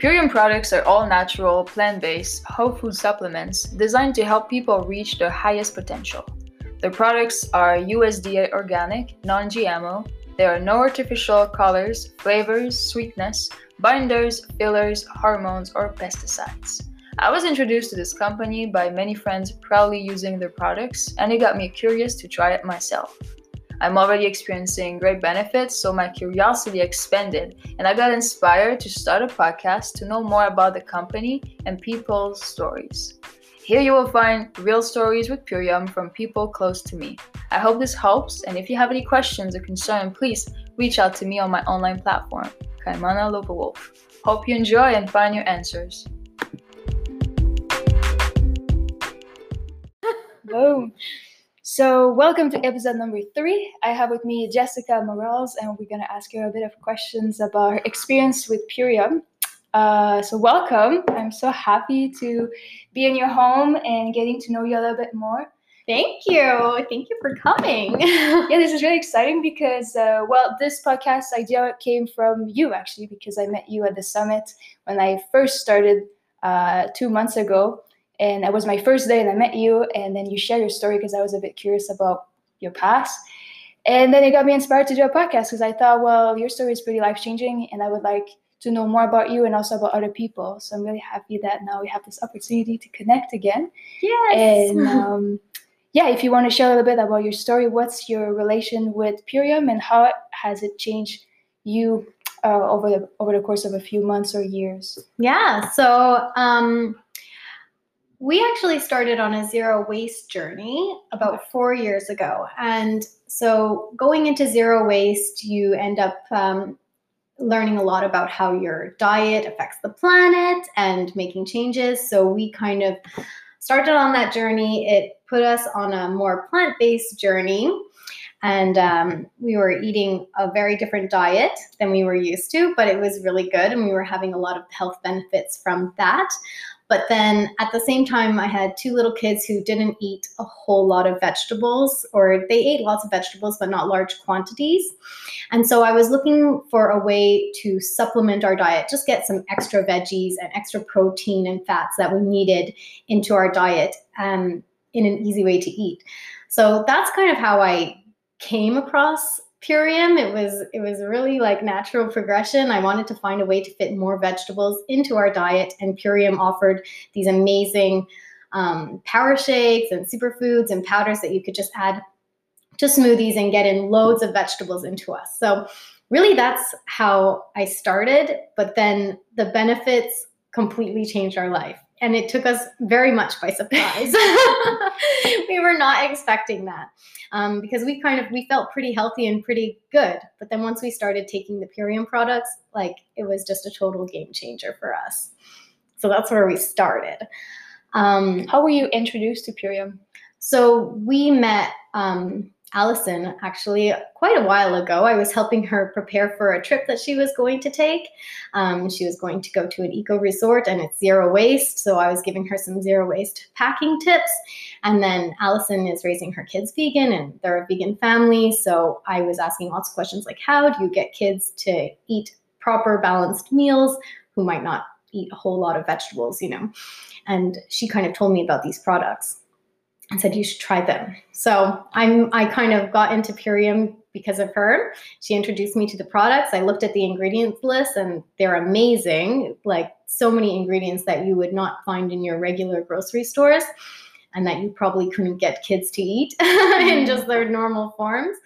Purium products are all natural, plant based, whole food supplements designed to help people reach their highest potential. Their products are USDA organic, non GMO. There are no artificial colors, flavors, sweetness, binders, fillers, hormones, or pesticides. I was introduced to this company by many friends proudly using their products, and it got me curious to try it myself. I'm already experiencing great benefits, so my curiosity expanded, and I got inspired to start a podcast to know more about the company and people's stories. Here you will find real stories with Purium from people close to me. I hope this helps, and if you have any questions or concern, please reach out to me on my online platform, Kaimana Lopawolf. Hope you enjoy and find your answers. Boom. So, welcome to episode number three. I have with me Jessica Morales, and we're going to ask her a bit of questions about her experience with Purium. Uh, so, welcome. I'm so happy to be in your home and getting to know you a little bit more. Thank you. Thank you for coming. yeah, this is really exciting because, uh, well, this podcast idea came from you actually, because I met you at the summit when I first started uh, two months ago and it was my first day and I met you and then you shared your story because I was a bit curious about your past. And then it got me inspired to do a podcast because I thought, well, your story is pretty life changing and I would like to know more about you and also about other people. So I'm really happy that now we have this opportunity to connect again. Yes. And um, yeah, if you want to share a little bit about your story, what's your relation with Purium and how has it changed you uh, over the over the course of a few months or years? Yeah. So um, we actually started on a zero waste journey about four years ago. And so, going into zero waste, you end up um, learning a lot about how your diet affects the planet and making changes. So, we kind of started on that journey. It put us on a more plant based journey. And um, we were eating a very different diet than we were used to, but it was really good. And we were having a lot of health benefits from that. But then at the same time, I had two little kids who didn't eat a whole lot of vegetables, or they ate lots of vegetables, but not large quantities. And so I was looking for a way to supplement our diet, just get some extra veggies and extra protein and fats that we needed into our diet um, in an easy way to eat. So that's kind of how I came across Purium. It was it was really like natural progression. I wanted to find a way to fit more vegetables into our diet, and Purium offered these amazing um, power shakes and superfoods and powders that you could just add to smoothies and get in loads of vegetables into us. So really, that's how I started. But then the benefits completely changed our life and it took us very much by surprise. we were not expecting that um, because we kind of we felt pretty healthy and pretty good. But then once we started taking the Purium products, like it was just a total game changer for us. So that's where we started. Um, How were you introduced to Purium? So we met um, Allison actually quite a while ago. I was helping her prepare for a trip that she was going to take. Um, she was going to go to an eco resort and it's zero waste. So I was giving her some zero waste packing tips. And then Allison is raising her kids vegan and they're a vegan family. So I was asking lots of questions like, how do you get kids to eat proper balanced meals who might not eat a whole lot of vegetables, you know? And she kind of told me about these products and said you should try them. So I'm I kind of got into Purium because of her. She introduced me to the products. I looked at the ingredients list and they're amazing, like so many ingredients that you would not find in your regular grocery stores and that you probably couldn't get kids to eat in mm-hmm. just their normal forms.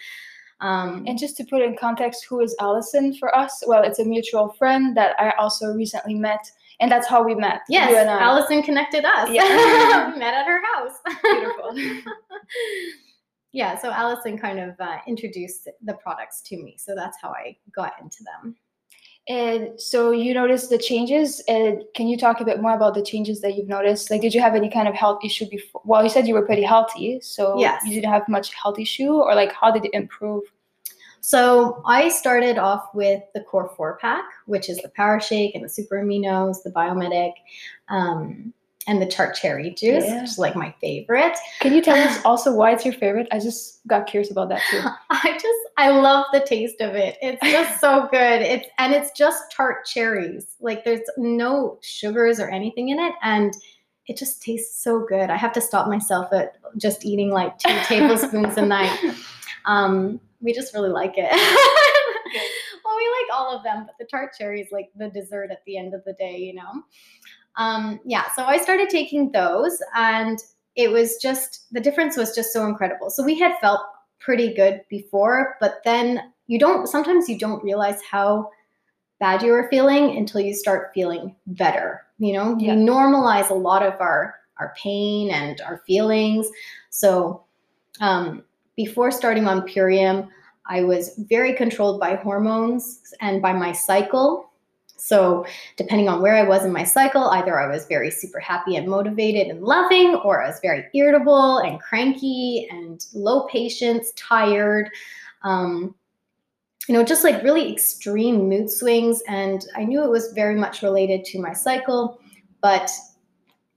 Um, and just to put in context, who is Allison for us? Well, it's a mutual friend that I also recently met and that's how we met. Yes, Allison connected us. Yeah. we met at her house. Beautiful. yeah, so Allison kind of uh, introduced the products to me, so that's how I got into them. And so you noticed the changes. And can you talk a bit more about the changes that you've noticed? Like, did you have any kind of health issue before? Well, you said you were pretty healthy, so yes. you didn't have much health issue, or like, how did it improve? So I started off with the Core 4 pack, which is the Power Shake and the Super Aminos, the Biome Medic. Um, and the tart cherry juice, Yeah. which is like my favorite. Can you tell us also why it's your favorite? I just got curious about that too. I just I love the taste of it. It's just so good. It's and it's just tart cherries. Like there's no sugars or anything in it and it just tastes so good. I have to stop myself at just eating like two tablespoons a night. Um, we just really like it. well, we like all of them, but the tart cherry is like the dessert at the end of the day, you know? Um, yeah, so I started taking those and it was just the difference was just so incredible. So we had felt pretty good before, but then you don't sometimes you don't realize how bad you are feeling until you start feeling better. You know, Yeah. we normalize a lot of our our pain and our feelings. So um, before starting on Purium, I was very controlled by hormones and by my cycle. So, depending on where I was in my cycle, either I was very super happy and motivated and loving, or I was very irritable and cranky and low patience, tired. Um, you know, just like really extreme mood swings. And I knew it was very much related to my cycle, but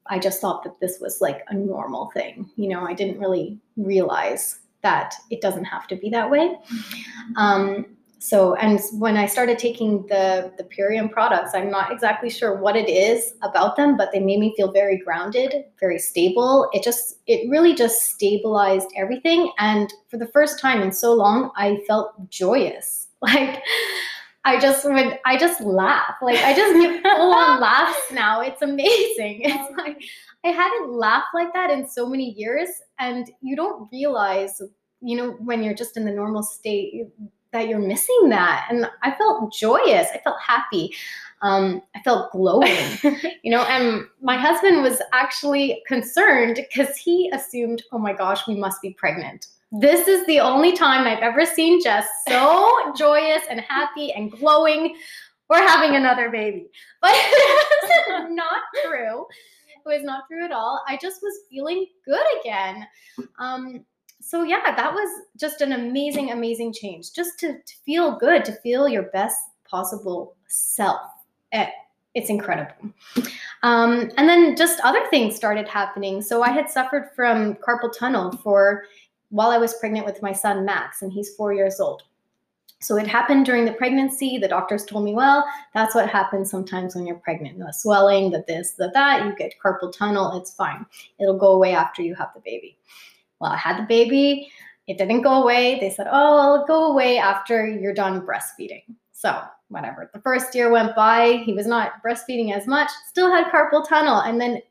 I just thought that this was like a normal thing. You know, I didn't really realize that it doesn't have to be that way. Um, so, and when I started taking the the Purium products, I'm not exactly sure what it is about them, but they made me feel very grounded, very stable. It just, it really just stabilized everything. And for the first time in so long, I felt joyous. Like, I just would, I just laugh. Like, I just full on laughs now. It's amazing. It's like, I hadn't laughed like that in so many years. And you don't realize, you know, when you're just in the normal state, that you're missing that. And I felt joyous. I felt happy. Um, I felt glowing, you know. And my husband was actually concerned because he assumed, oh my gosh, we must be pregnant. This is the only time I've ever seen Jess so joyous and happy and glowing. We're having another baby. But it's not true. It was not true at all. I just was feeling good again. Um, so yeah, that was just an amazing, amazing change. Just to, to feel good, to feel your best possible self. Eh, it's incredible. Um, and then just other things started happening. So I had suffered from carpal tunnel for while I was pregnant with my son Max, and he's four years old. So it happened during the pregnancy. The doctors told me, well, that's what happens sometimes when you're pregnant. The swelling, the this, the that, you get carpal tunnel, it's fine. It'll go away after you have the baby. Well, I had the baby. It didn't go away. They said, oh, it'll go away after you're done breastfeeding. So, whatever. The first year went by. He was not breastfeeding as much, still had carpal tunnel, and then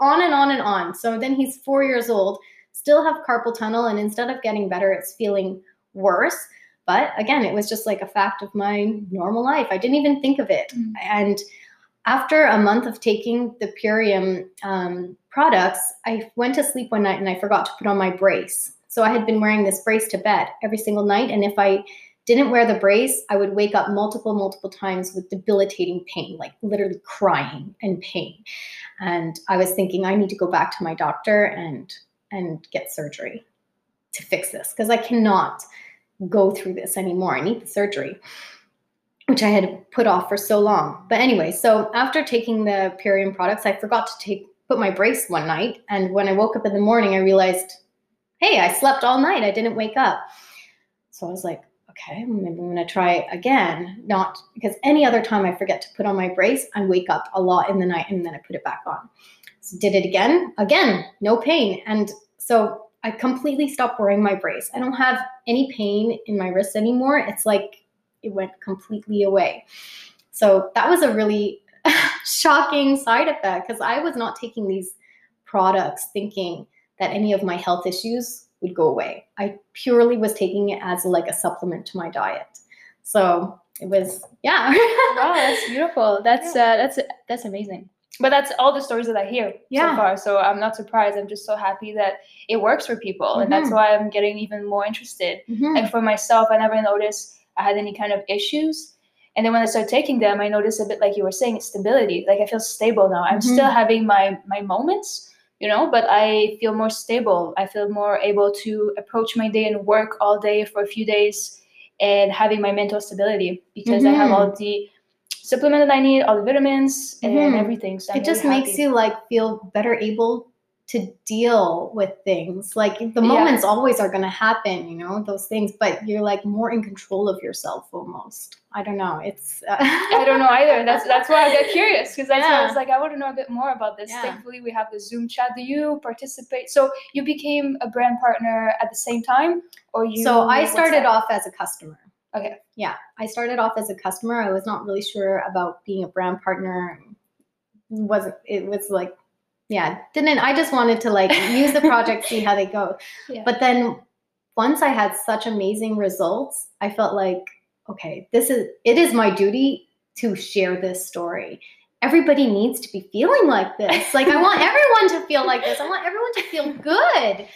on and on and on. So then he's four years old, still have carpal tunnel, and instead of getting better, it's feeling worse. But again, it was just like a fact of my normal life. I didn't even think of it. Mm. And after a month of taking the Purium um, products, I went to sleep one night and I forgot to put on my brace. So I had been wearing this brace to bed every single night. And if I didn't wear the brace, I would wake up multiple, multiple times with debilitating pain, like literally crying and pain. And I was thinking, I need to go back to my doctor and and get surgery to fix this because I cannot go through this anymore. I need the surgery, which I had put off for so long. But anyway, so after taking the Purium products, I forgot to take put my brace one night, and when I woke up in the morning, I realized, hey, I slept all night. I didn't wake up. So I was like, okay, maybe I'm gonna try again. Not because any other time I forget to put on my brace, I wake up a lot in the night and then I put it back on. So did it again, again, no pain. And so I completely stopped wearing my brace. I don't have any pain in my wrist anymore. It's like it went completely away. So that was a really shocking side effect because I was not taking these products thinking that any of my health issues would go away. I purely was taking it as like a supplement to my diet. So it was, yeah. wow, that's beautiful. That's uh, that's that's amazing. But that's all the stories that I hear Yeah. so far. So I'm not surprised. I'm just so happy that it works for people, and that's Mhm. why I'm getting even more interested. Mhm. Like for myself, I never noticed I had any kind of issues. And then when I started taking them, I noticed a bit like you were saying, stability. Like I feel stable now. I'm Mhm. still having my my moments, you know, but I feel more stable. I feel more able to approach my day and work all day for a few days and having my mental stability because I have Mhm. all the supplement that I need, all the vitamins and Mhm. everything. So I'm it just really makes you like feel better able to deal with things like the Yeah. moments always are going to happen you know those things but you're like more in control of yourself almost i don't know it's uh, I don't know either. That's that's why I got curious because that's why I Yeah. was like, I want to know a bit more about this. Yeah. Thankfully, we have the Zoom chat. Do you participate? So you became a brand partner at the same time, or you? so i started off as a customer Okay. yeah i started off as a customer. I was not really sure about being a brand partner. Wasn't it was like yeah didn't i just wanted to like use the project see how they go. Yeah. but then once i had such amazing results i felt like okay this is it is my duty to share this story. Everybody needs to be feeling like this. Like i want everyone to feel like this. I want everyone to feel good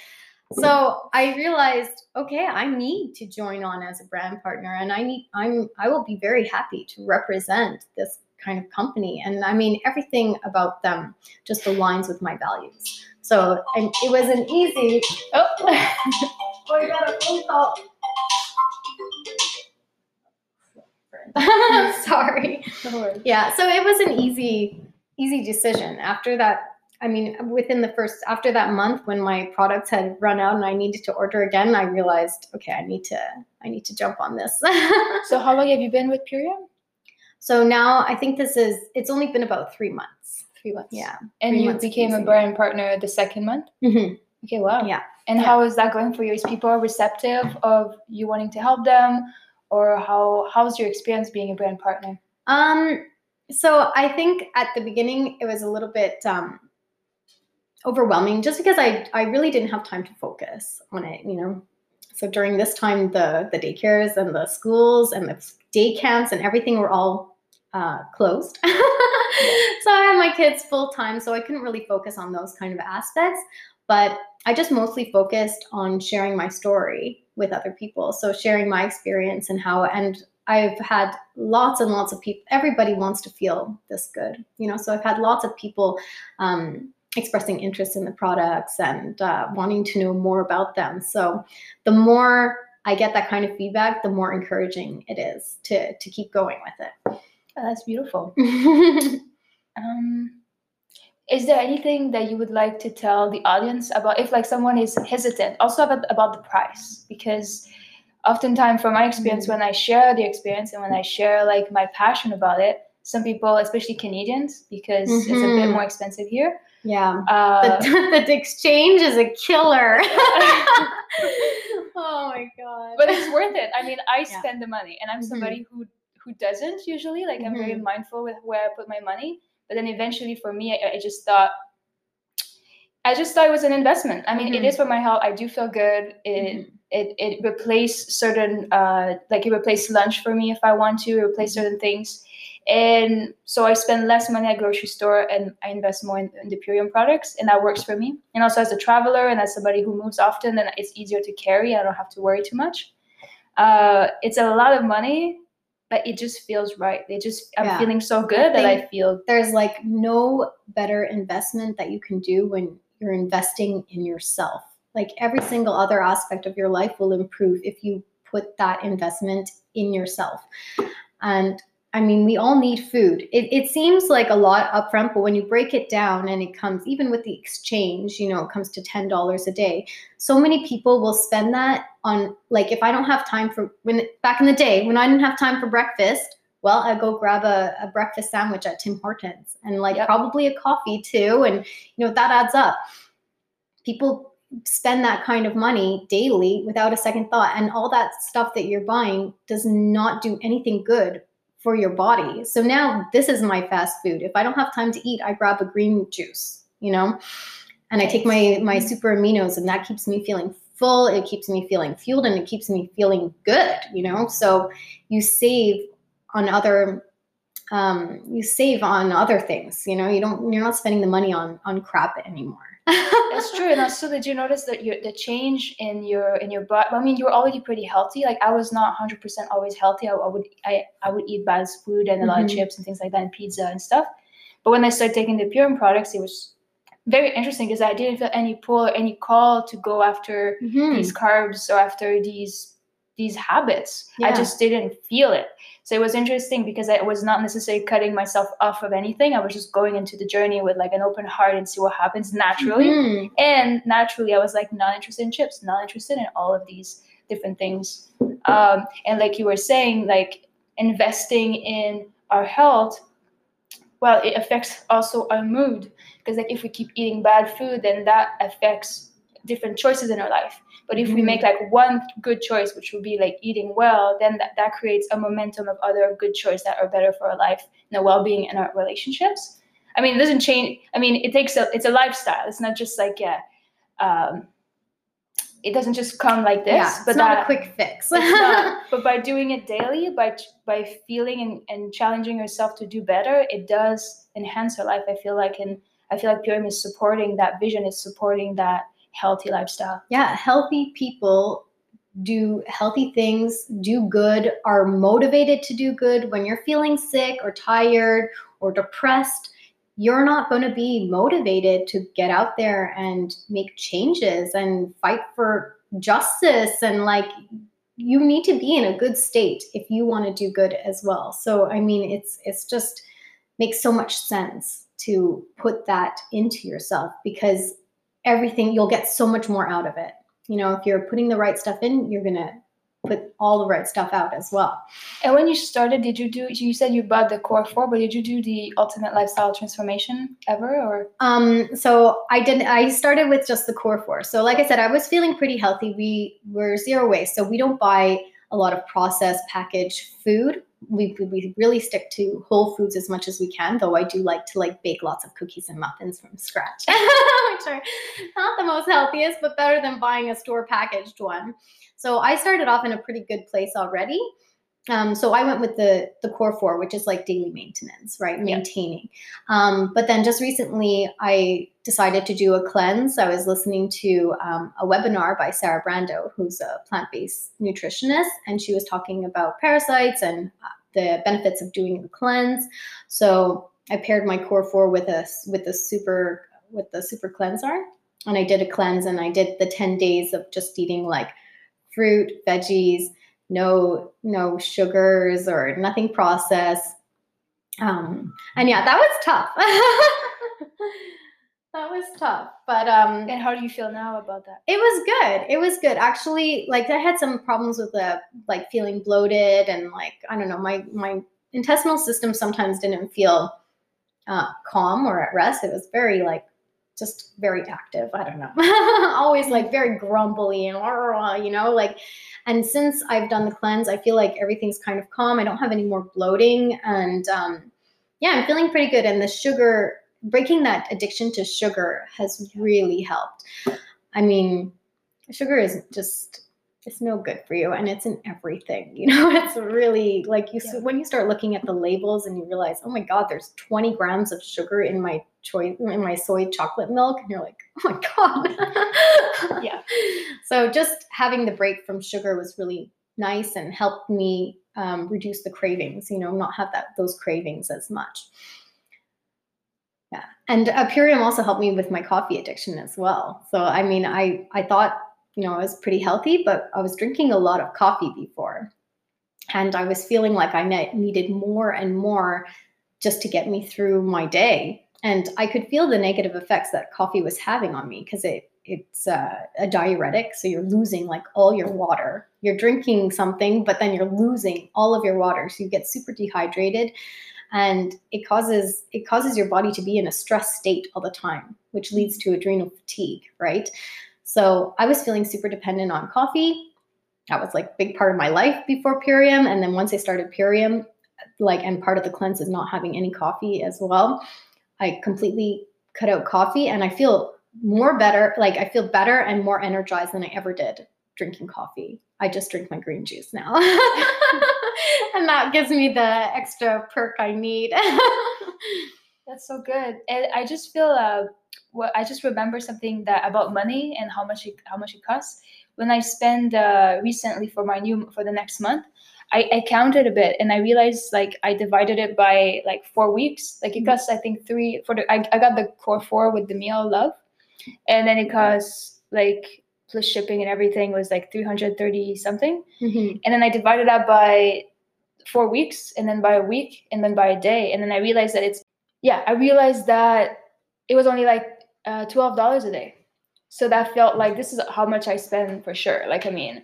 so i realized okay i need to join on as a brand partner and i need i'm i will be very happy to represent this kind of company. And i mean everything about them just aligns with my values. So and it was an easy. Oh. oh i got a phone call. Sorry. No yeah so it was an easy easy decision. After that i mean within the first after that month when my products had run out and i needed to order again i realized okay i need to i need to jump on this So how long have you been with Purium? so now i think this is it's only been about three months Three months. yeah And you became a brand partner the second month. Mhm. Okay. Wow. Yeah. And Yeah. how is that going for you? Is people receptive of you wanting to help them, or how how's your experience being a brand partner? Um, so I think at the beginning it was a little bit um, overwhelming, just because I I really didn't have time to focus on it. You know, so during this time, the the daycares and the schools and the day camps and everything were all uh, closed. so I had my kids full time, so I couldn't really focus on those kind of aspects. But I just mostly focused on sharing my story with other people. So sharing my experience and how and I've had lots and lots of people. Everybody wants to feel this good, you know. So I've had lots of people um, expressing interest in the products and uh, wanting to know more about them. So the more I get that kind of feedback, the more encouraging it is to to keep going with Oh, that's beautiful. Um, is there anything that you would like to tell the audience about if like someone is hesitant also about, about the price because oftentimes from my experience Mhm. when i share the experience and when i share like my passion about it some people especially canadians because it's a bit Mhm. more expensive here yeah, uh, the, the exchange is a killer. oh my god! but it's worth it i mean i Yeah. spend the money and i'm Mhm. somebody who who doesn't usually like i'm very mindful with where i put my money but then eventually for me i, I just thought i just thought it was an investment i mean it Mhm. is for my health i do feel good it Mhm. it, it replaced certain uh like it replaced lunch for me if i want to replace certain things and so i spend less money at grocery store and i invest more in, in the purium products and that works for me and also as a traveler and as somebody who moves often then it's easier to carry i don't have to worry too much uh it's a lot of money but it just feels right it just i'm Yeah. feeling so good that i feel there's like no better investment that you can do when you're investing in yourself. Like every single other aspect of your life will improve if you put that investment in yourself. And I mean, we all need food. It, it seems like a lot upfront, but when you break it down and it comes, even with the exchange, you know, it comes to $10 a day. So many people will spend that on, like, if I don't have time for, when back in the day, when I didn't have time for breakfast, well, I go grab a, a breakfast sandwich at Tim Hortons and like Yep. probably a coffee too. And you know, that adds up. People spend that kind of money daily without a second thought. And all that stuff that you're buying does not do anything good for your body. So now this is my fast food. If I don't have time to eat, I grab a green juice, you know, and I take my my super aminos and that keeps me feeling full. It keeps me feeling fueled and it keeps me feeling good, you know. So you save on other um, you save on other things you know you don't you're not spending the money on on crap anymore That's true. And also, did you notice that your the change in your in your body? I mean, you were already pretty healthy. Like I was not hundred percent always healthy. I, I would I, I would eat bad food and a lot of Mhm. chips and things like that, and pizza and stuff. But when I started taking the Purium products, it was very interesting because I didn't feel any pull or any call to go after Mhm. these carbs or after these these habits. I just didn't feel it. So it was interesting because I was not necessarily cutting myself off of anything. I was just going into the journey with like an open heart and see what happens naturally. Mhm. And naturally, I was like not interested in chips, not interested in all of these different things. Um, and like you were saying, like investing in our health, well, it affects also our mood because like if we keep eating bad food, then that affects different choices in our life. But if we Mhm. make like one good choice, which would be like eating well, then that, that creates a momentum of other good choices that are better for our life and our well-being and our relationships. I mean, it doesn't change. I mean, it takes a, it's a lifestyle. It's not just like, yeah, um, it doesn't just come like this. yeah, but it's not that, a quick fix. not, but by doing it daily, by by feeling and, and challenging yourself to do better, it does enhance your life. I feel like, and I feel like Purium is supporting that vision, is supporting that healthy lifestyle. yeah, healthy people do healthy things, do good, are motivated to do good. When you're feeling sick or tired or depressed, you're not going to be motivated to get out there and make changes and fight for justice and like you need to be in a good state if you want to do good as well. So I mean it's it's just makes so much sense to put that into yourself because everything you'll get so much more out of it. You know if you're putting the right stuff in you're gonna put all the right stuff out as well. And when you started, did you do? You said you bought the Core Four, but did you do the Ultimate Lifestyle Transformation ever, or? Um so i did i started with just the core four. So like i said i was feeling pretty healthy. We were zero waste so we don't buy a lot of processed packaged food we, we really stick to whole foods as much as we can though i do like to like bake lots of cookies and muffins from scratch which are not the most healthiest but better than buying a store packaged one. So i started off in a pretty good place already um, so I went with the the core four, which is like daily maintenance, right? Yeah. Maintaining. Um, but then just recently, I decided to do a cleanse. I was listening to um, a webinar by Sarah Brando, who's a plant based nutritionist, and she was talking about parasites and uh, the benefits of doing a cleanse. So I paired my core four with a with the super with the super cleanser, and I did a cleanse, and I did the ten days of just eating like fruit, veggies, no no sugars or nothing processed. Um, and yeah, that was tough. that was tough, but um, and how do you feel now about that? it was good. It was good. Actually, like I had some problems with the like feeling bloated and like I don't know, my my intestinal system sometimes didn't feel uh, calm or at rest. It was very like just very active. I don't know. Always like very grumbly and rah, you know, like and since I've done the cleanse, I feel like everything's kind of calm. I don't have any more bloating and um yeah, I'm feeling pretty good and the sugar breaking that addiction to sugar has really helped. I mean, sugar is just it's no good for you and it's in everything you know it's really like you Yeah. when you start looking at the labels and you realize oh my god there's 20 grams of sugar in my choice in my soy chocolate milk and you're like oh my god Yeah. so just having the break from sugar was really nice and helped me um, reduce the cravings you know not have that those cravings as much yeah and uh, purium also helped me with my coffee addiction as well so i mean i i thought you know i was pretty healthy but i was drinking a lot of coffee before. And i was feeling like i needed more and more just to get me through my day. And i could feel the negative effects that coffee was having on me because it it's uh, a diuretic so you're losing like all your water. You're drinking something but then you're losing all of your water so you get super dehydrated. And it causes it causes your body to be in a stress state all the time which leads to adrenal fatigue right so i was feeling super dependent on coffee. That was like a big part of my life before purium and then once i started purium like and part of the cleanse is not having any coffee as well i completely cut out coffee and i feel more better like i feel better and more energized than i ever did drinking coffee. I just drink my green juice now. And that gives me the extra perk i need. That's so good. And I just feel uh well, I just remember something that about money and how much it how much it costs. When I spend uh, recently for my new for the next month, I, I counted a bit and I realized like I divided it by like four weeks. Like it Mhm. costs I think three for the I, I got the core four with the meal love, and then it costs like plus shipping and everything was like 330 something. Mhm. And then I divided that by four weeks and then by a week and then by a day. And then I realized that it's, yeah, I realized that it was only like uh, $12 a day. So that felt like this is how much I spend for sure. Like, I mean,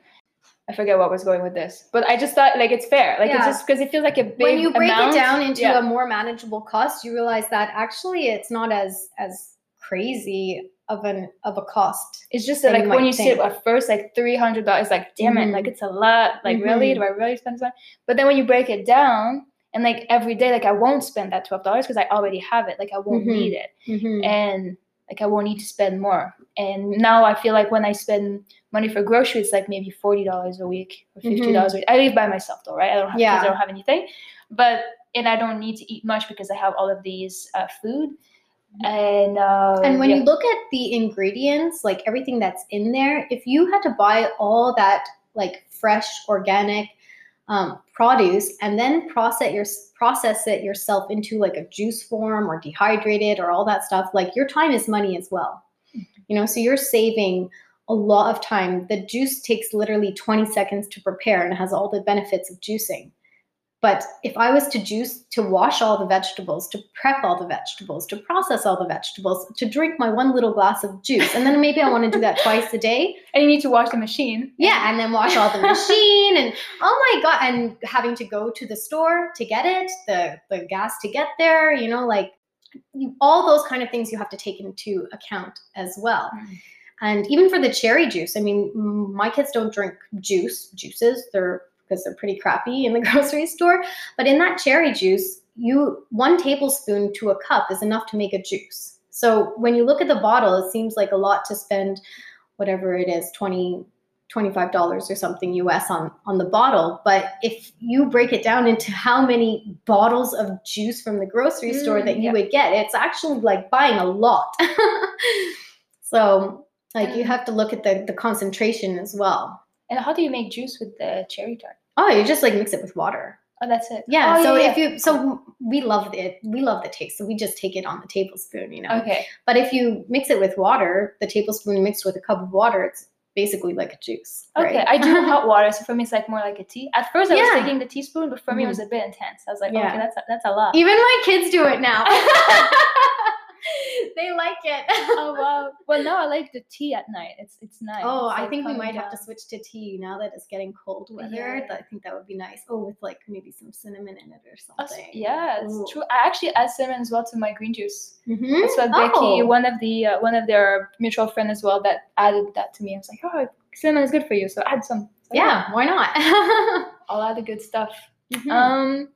I forget what was going with this, but I just thought like it's fair. Like, Yeah. it's just because it feels like a big when you break amount. it down into yeah. a more manageable cost, you realize that actually it's not as as crazy of an of a cost. It's just that like when you see it at first, like three hundred dollars, like damn it, Mhm. like it's a lot. Like really, Mhm. do I really spend that? But then when you break it down, and like every day, like I won't spend that twelve dollars because I already have it. Like I won't Mhm. need it, Mhm. and like I won't need to spend more. And now I feel like when I spend money for groceries, it's like maybe forty dollars a week or fifty dollars a week. I live by myself though, right? I don't have kids, Mm-hmm. I don't have anything, but and I don't need to eat much because I have all of these uh, food. And uh, And when yeah. you look at the ingredients, like everything that's in there, if you had to buy all that like fresh organic um, produce and then process your process it yourself into like a juice form or dehydrated or all that stuff, like your time is money as well. You know, so you're saving a lot of time. The juice takes literally 20 seconds to prepare and has all the benefits of juicing. But if I was to juice, to wash all the vegetables, to prep all the vegetables, to process all the vegetables, to drink my one little glass of juice, and then maybe I want to do that twice a day. and you need to wash the machine. Yeah, and then wash all the machine, and oh my god, and having to go to the store to get it, the the gas to get there, you know, like you, all those kind of things you have to take into account as well. Mm. And even for the cherry juice, I mean, my kids don't drink juice, juices. They're because they're pretty crappy in the grocery store. But in that cherry juice, you one tablespoon to a cup is enough to make a juice. So when you look at the bottle, it seems like a lot to spend whatever it is, 20 $25 or something US on on the bottle, but if you break it down into how many bottles of juice from the grocery store Mm, that you yeah. would get, it's actually like buying a lot. so like you Mm. have to look at the the concentration as well. And how do you make juice with the cherry tart? Oh, you just like mix it with water. Oh, that's it. Yeah. Oh, so yeah, if you so we love it, we love the taste. So we just take it on the tablespoon, you know. Okay. But if you mix it with water, the tablespoon mixed with a cup of water, it's basically like a juice. Okay. right? I do hot water, so for me it's like more like a tea. At first I was taking the teaspoon, but for me it was mm. a bit intense. I was like, Yeah. okay, that's a, that's a lot. Even my kids do it now. they like it. oh wow. Well, now I like the tea at night. It's it's nice. Oh, It's, I like, think we might have to switch to tea now that it's getting cold weather. Yeah. I think that would be nice. Oh, with like maybe some cinnamon in it or Oh, something. yeah, it's Ooh. true. I actually add cinnamon as well to my green juice. Mhm. That's what Becky, Oh. one of the uh, one of their mutual friend as well, that added that to me. I was like, oh, cinnamon is good for you, so add some. So, Yeah, why not? I'll add the good stuff. Mhm. Um,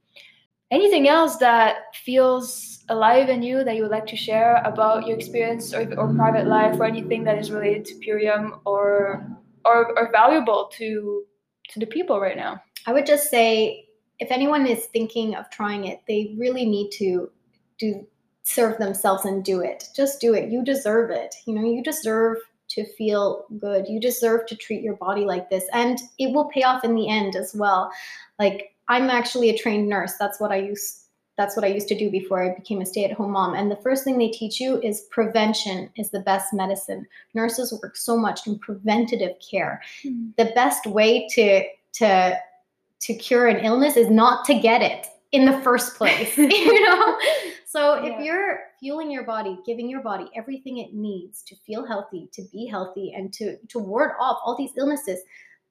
anything else that feels alive in you that you would like to share about your experience or, or private life or anything that is related to Purium or or, or valuable to to the people right now? I would just say if anyone is thinking of trying it, they really need to do serve themselves and do it. Just do it. You deserve it. You know, you deserve to feel good. You deserve to treat your body like this and it will pay off in the end as well. Like I'm actually a trained nurse. That's what I used that's what I used to do before I became a stay-at-home mom. And the first thing they teach you is prevention is the best medicine. Nurses work so much in preventative care hmm. the best way to to to cure an illness is not to get it in the first place you know so if you're fueling your body giving your body everything it needs to feel healthy to be healthy and to to ward off all these illnesses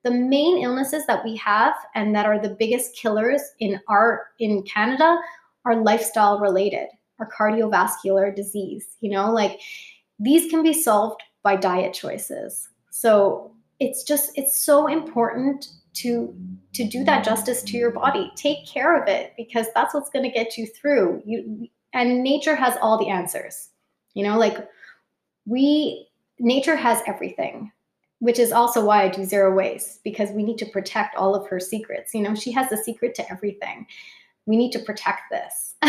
the main illnesses that we have and that are the biggest killers in our in canada are lifestyle related are cardiovascular disease you know like these can be solved by diet choices. So it's just it's so important to to do that justice to your body. Take care of it because that's what's going to get you through. You and nature has all the answers. You know like we nature has everything which is also why i do zero waste because we need to protect all of her secrets you know she has a secret to everything we need to protect this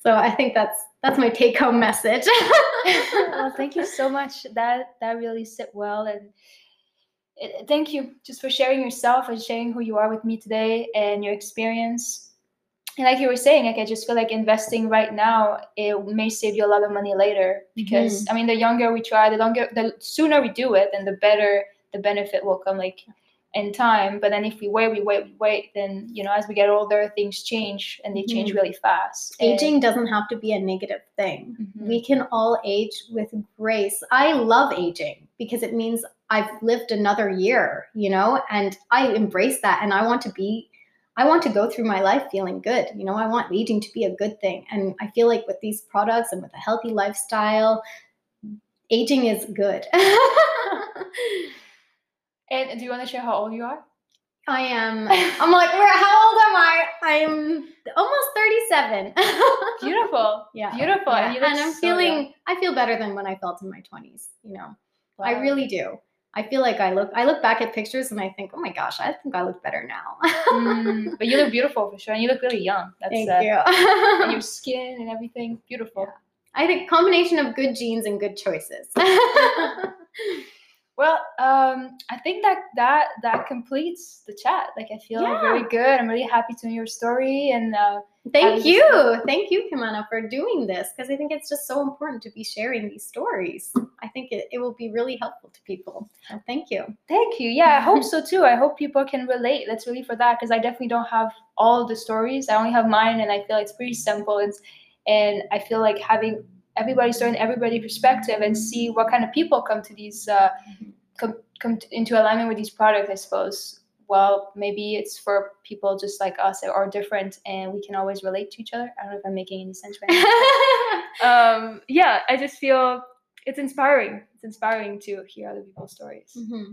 so i think that's that's my take home message well, thank you so much. That that really sit well, and it, thank you just for sharing yourself and sharing who you are with me today and your experience. And like you were saying, like I just feel like investing right now it may save you a lot of money later because I mean the younger we try, the longer, the sooner we do it, then the better the benefit will come. Like in time. But then if we wait, we wait, we wait, then you know, as we get older, things change and they change Mhm. really fast. Aging And- doesn't have to be a negative thing. Mhm. We can all age with grace. I love aging because it means I've lived another year, you know, and I embrace that and I want to be I want to go through my life feeling good. You know, I want aging to be a good thing. And I feel like with these products and with a healthy lifestyle, aging is good. and do you want to share how old you are? I am I'm like, where how old am I? I'm almost 37. Beautiful. Yeah. Beautiful. Yeah, And, and I'm so feeling young. I feel better than when I felt in my 20s, you know. I really do. I feel like I look I look back at pictures and I think, "Oh my gosh, I think I look better now." Mm, but you look beautiful for sure, and you look really young. That's Thank uh, you. and your skin and everything, beautiful. I think combination of good genes and good choices. Well, um, I think that that that completes the chat. Like I feel Yeah. really good. I'm really happy to know your story, and uh, Thank just- you. Thank you, Kimana, for doing this because I think it's just so important to be sharing these stories. I think it, it will be really helpful to people. So thank you. Thank you. Yeah, I hope so too. I hope people can relate. That's really for that because I definitely don't have all the stories. I only have mine, and I feel it's pretty simple. It's and I feel like having everybody's story and everybody's perspective and see what kind of people come to these uh, come come t- into alignment with these products. I suppose well, maybe it's for people just like us that are different and we can always relate to each other. I don't know if I'm making any sense right now. um, yeah, I just feel it's inspiring. It's inspiring to hear other people's stories. Mm-hmm.